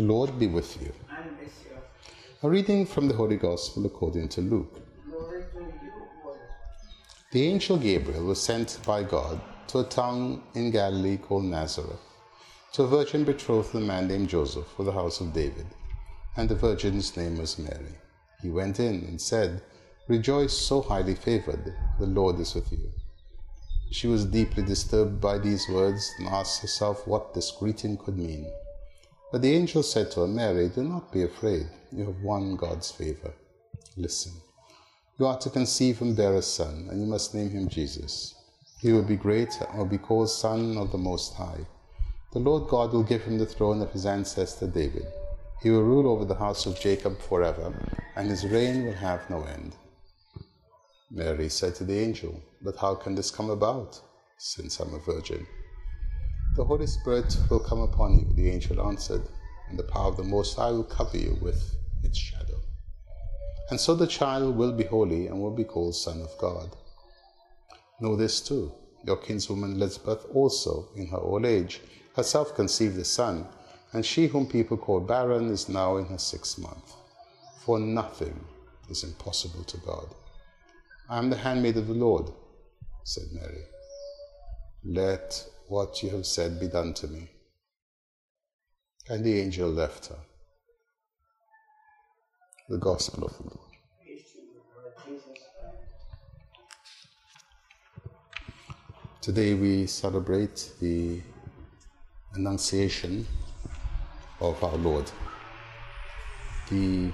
The Lord be with you. A reading from the Holy Gospel according to Luke. The angel Gabriel was sent by God to a town in Galilee called Nazareth, to a virgin betrothed to a man named Joseph of the house of David, and the virgin's name was Mary. He went in and said, Rejoice, so highly favored, the Lord is with you. She was deeply disturbed by these words and asked herself what this greeting could mean. But the angel said to her, Mary, do not be afraid. You have won God's favor. Listen. You are to conceive and bear a son, and you must name him Jesus. He will be great and will be called Son of the Most High. The Lord God will give him the throne of his ancestor David. He will rule over the house of Jacob forever, and his reign will have no end. Mary said to the angel, But how can this come about, since I'm a virgin? The Holy Spirit will come upon you, the angel answered, and the power of the Most High will cover you with its shadow. And so the child will be holy and will be called Son of God. Know this too your kinswoman Elizabeth also, in her old age, herself conceived a son, and she whom people call barren is now in her sixth month. For nothing is impossible to God. I am the handmaid of the Lord, said Mary. Let what you have said be done to me. And the angel left her. The Gospel of the Lord. Today we celebrate the Annunciation of our Lord, the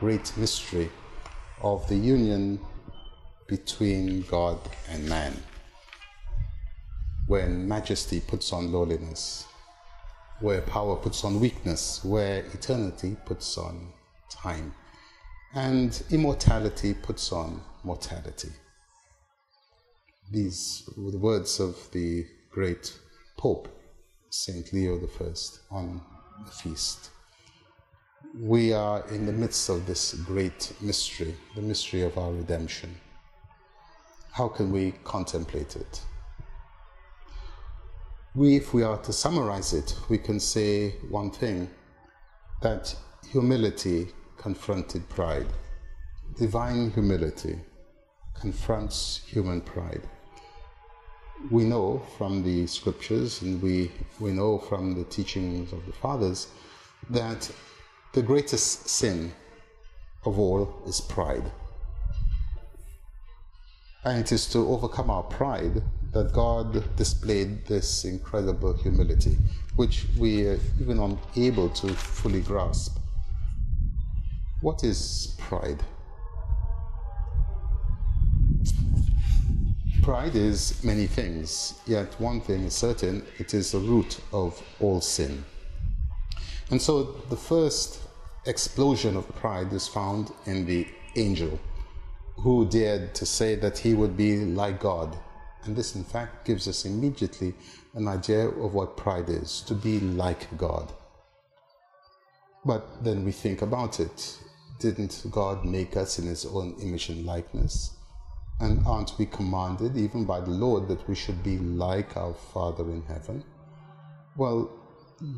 great mystery of the union between God and man when majesty puts on lowliness, where power puts on weakness, where eternity puts on time, and immortality puts on mortality. These were the words of the great Pope, St. Leo I, on the feast. We are in the midst of this great mystery, the mystery of our redemption. How can we contemplate it? We, if we are to summarize it, we can say one thing that humility confronted pride. Divine humility confronts human pride. We know from the scriptures and we, we know from the teachings of the fathers that the greatest sin of all is pride. And it is to overcome our pride that God displayed this incredible humility, which we are even unable to fully grasp. What is pride? Pride is many things, yet one thing is certain it is the root of all sin. And so the first explosion of pride is found in the angel who dared to say that he would be like God. And this, in fact, gives us immediately an idea of what pride is to be like God. But then we think about it. Didn't God make us in his own image and likeness? And aren't we commanded, even by the Lord, that we should be like our Father in heaven? Well,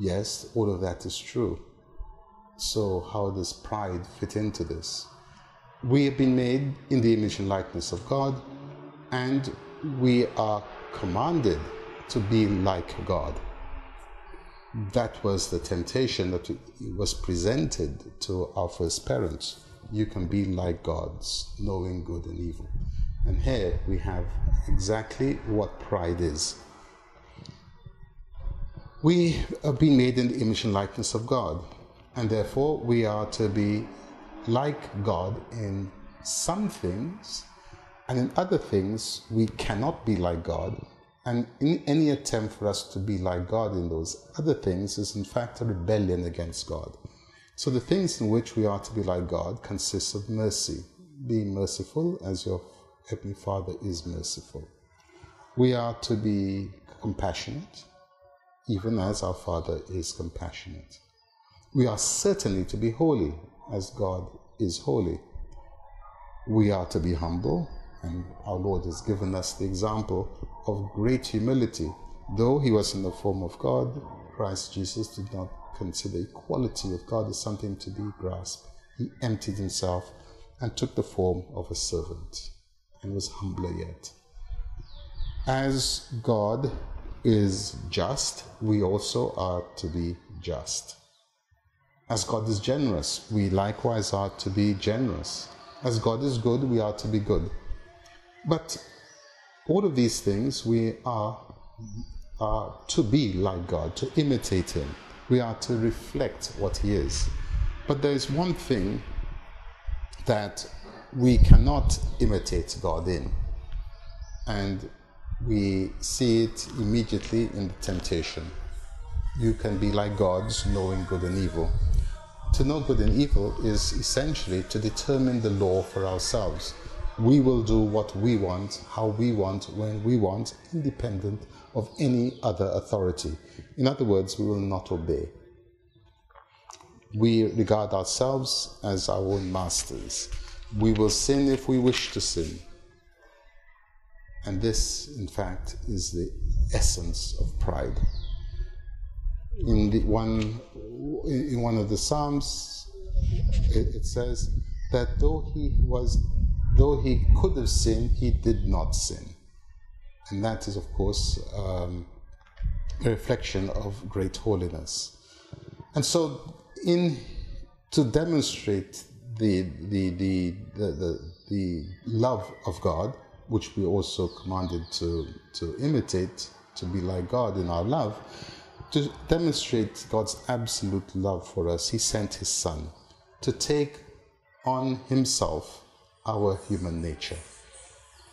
yes, all of that is true. So, how does pride fit into this? We have been made in the image and likeness of God, and we are commanded to be like God. That was the temptation that was presented to our first parents. You can be like gods, knowing good and evil. And here we have exactly what pride is. We have been made in the image and likeness of God, and therefore we are to be like God in some things, and in other things, we cannot be like God And any attempt for us to be like God in those other things is in fact a rebellion against God. So the things in which we are to be like God consists of mercy. Be merciful as your Heavenly Father is merciful. We are to be compassionate, even as our Father is compassionate. We are certainly to be holy, as God is holy. We are to be humble, and our Lord has given us the example of great humility. Though he was in the form of God, Christ Jesus did not consider equality with God as something to be grasped. He emptied himself and took the form of a servant and was humbler yet. As God is just, we also are to be just. As God is generous, we likewise are to be generous. As God is good, we are to be good. But all of these things we are, are to be like God, to imitate Him. We are to reflect what He is. But there is one thing that we cannot imitate God in, and we see it immediately in the temptation. You can be like gods, knowing good and evil. To know good and evil is essentially to determine the law for ourselves. We will do what we want, how we want, when we want, independent of any other authority. In other words, we will not obey. We regard ourselves as our own masters. We will sin if we wish to sin. And this, in fact, is the essence of pride in the one in one of the psalms it, it, says that though he was though he could have sinned he did not sin. And that is of course um, a reflection of great holiness. And so in to demonstrate the the the the, the, love of god which we also commanded to to imitate to be like god in our love to demonstrate God's absolute love for us, He sent His Son to take on Himself our human nature.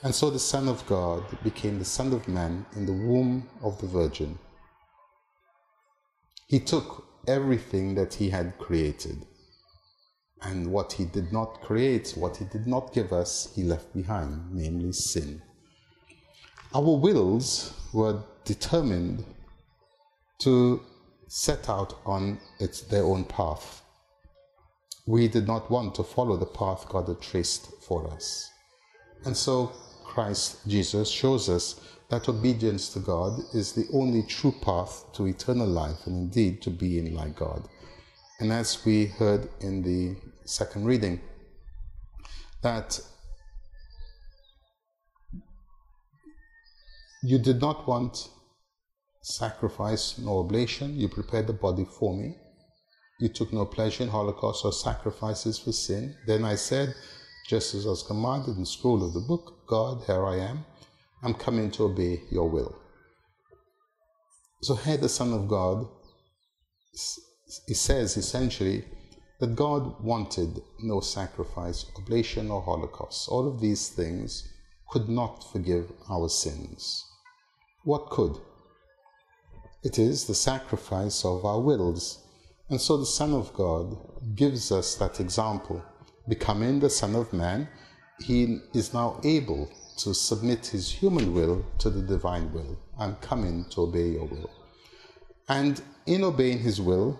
And so the Son of God became the Son of Man in the womb of the Virgin. He took everything that He had created. And what He did not create, what He did not give us, He left behind, namely sin. Our wills were determined to set out on its, their own path. We did not want to follow the path God had traced for us. And so Christ Jesus shows us that obedience to God is the only true path to eternal life and indeed to being like God. And as we heard in the second reading, that you did not want sacrifice nor oblation. You prepared the body for me. You took no pleasure in holocausts or sacrifices for sin. Then I said, just as I was commanded in the scroll of the book, God, here I am. I'm coming to obey your will. So here the Son of God, he says essentially that God wanted no sacrifice, oblation, or holocaust. All of these things could not forgive our sins. What could? It is the sacrifice of our wills. And so the Son of God gives us that example. Becoming the Son of Man, he is now able to submit his human will to the divine will. I'm coming to obey your will. And in obeying his will,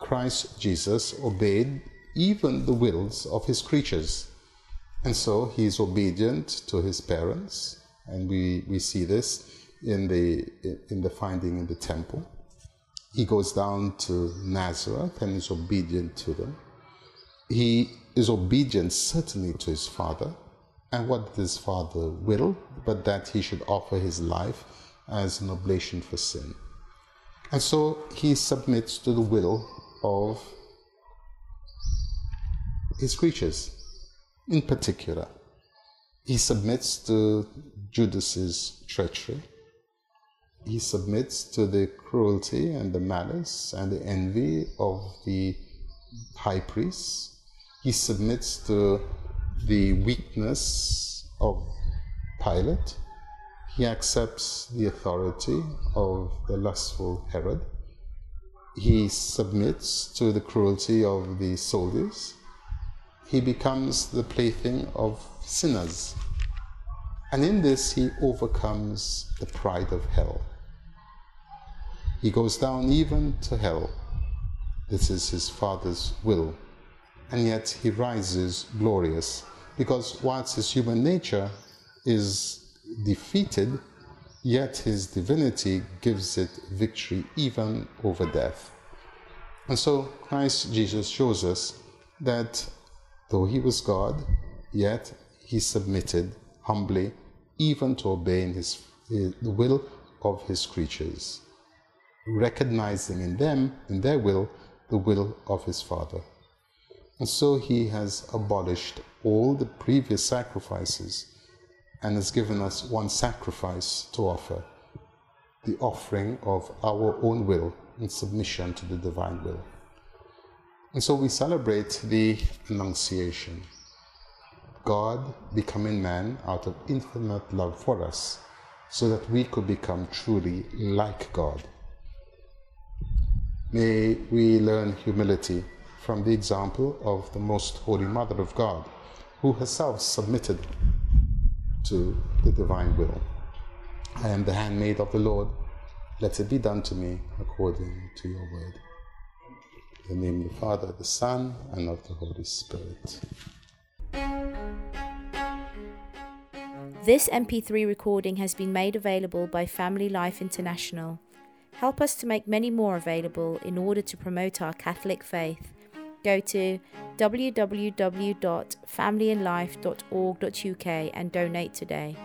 Christ Jesus obeyed even the wills of his creatures. And so he is obedient to his parents, and we, we see this in the, in the finding in the temple. He goes down to Nazareth and is obedient to them. He is obedient certainly to his father. And what his father will? But that he should offer his life as an oblation for sin. And so he submits to the will of his creatures. In particular, he submits to Judas's treachery he submits to the cruelty and the malice and the envy of the high priests. He submits to the weakness of Pilate. He accepts the authority of the lustful Herod. He submits to the cruelty of the soldiers. He becomes the plaything of sinners. And in this, he overcomes the pride of hell. He goes down even to hell. This is his Father's will. And yet he rises glorious because whilst his human nature is defeated, yet his divinity gives it victory even over death. And so Christ Jesus shows us that though he was God, yet he submitted humbly even to obeying his, his, the will of his creatures, recognizing in them, in their will, the will of his Father. And so he has abolished all the previous sacrifices and has given us one sacrifice to offer the offering of our own will in submission to the divine will. And so we celebrate the Annunciation. God becoming man out of infinite love for us, so that we could become truly like God. May we learn humility from the example of the Most Holy Mother of God, who herself submitted to the divine will. I am the handmaid of the Lord. Let it be done to me according to your word. In the name of the Father, the Son, and of the Holy Spirit. This MP3 recording has been made available by Family Life International. Help us to make many more available in order to promote our Catholic faith. Go to www.familyandlife.org.uk and donate today.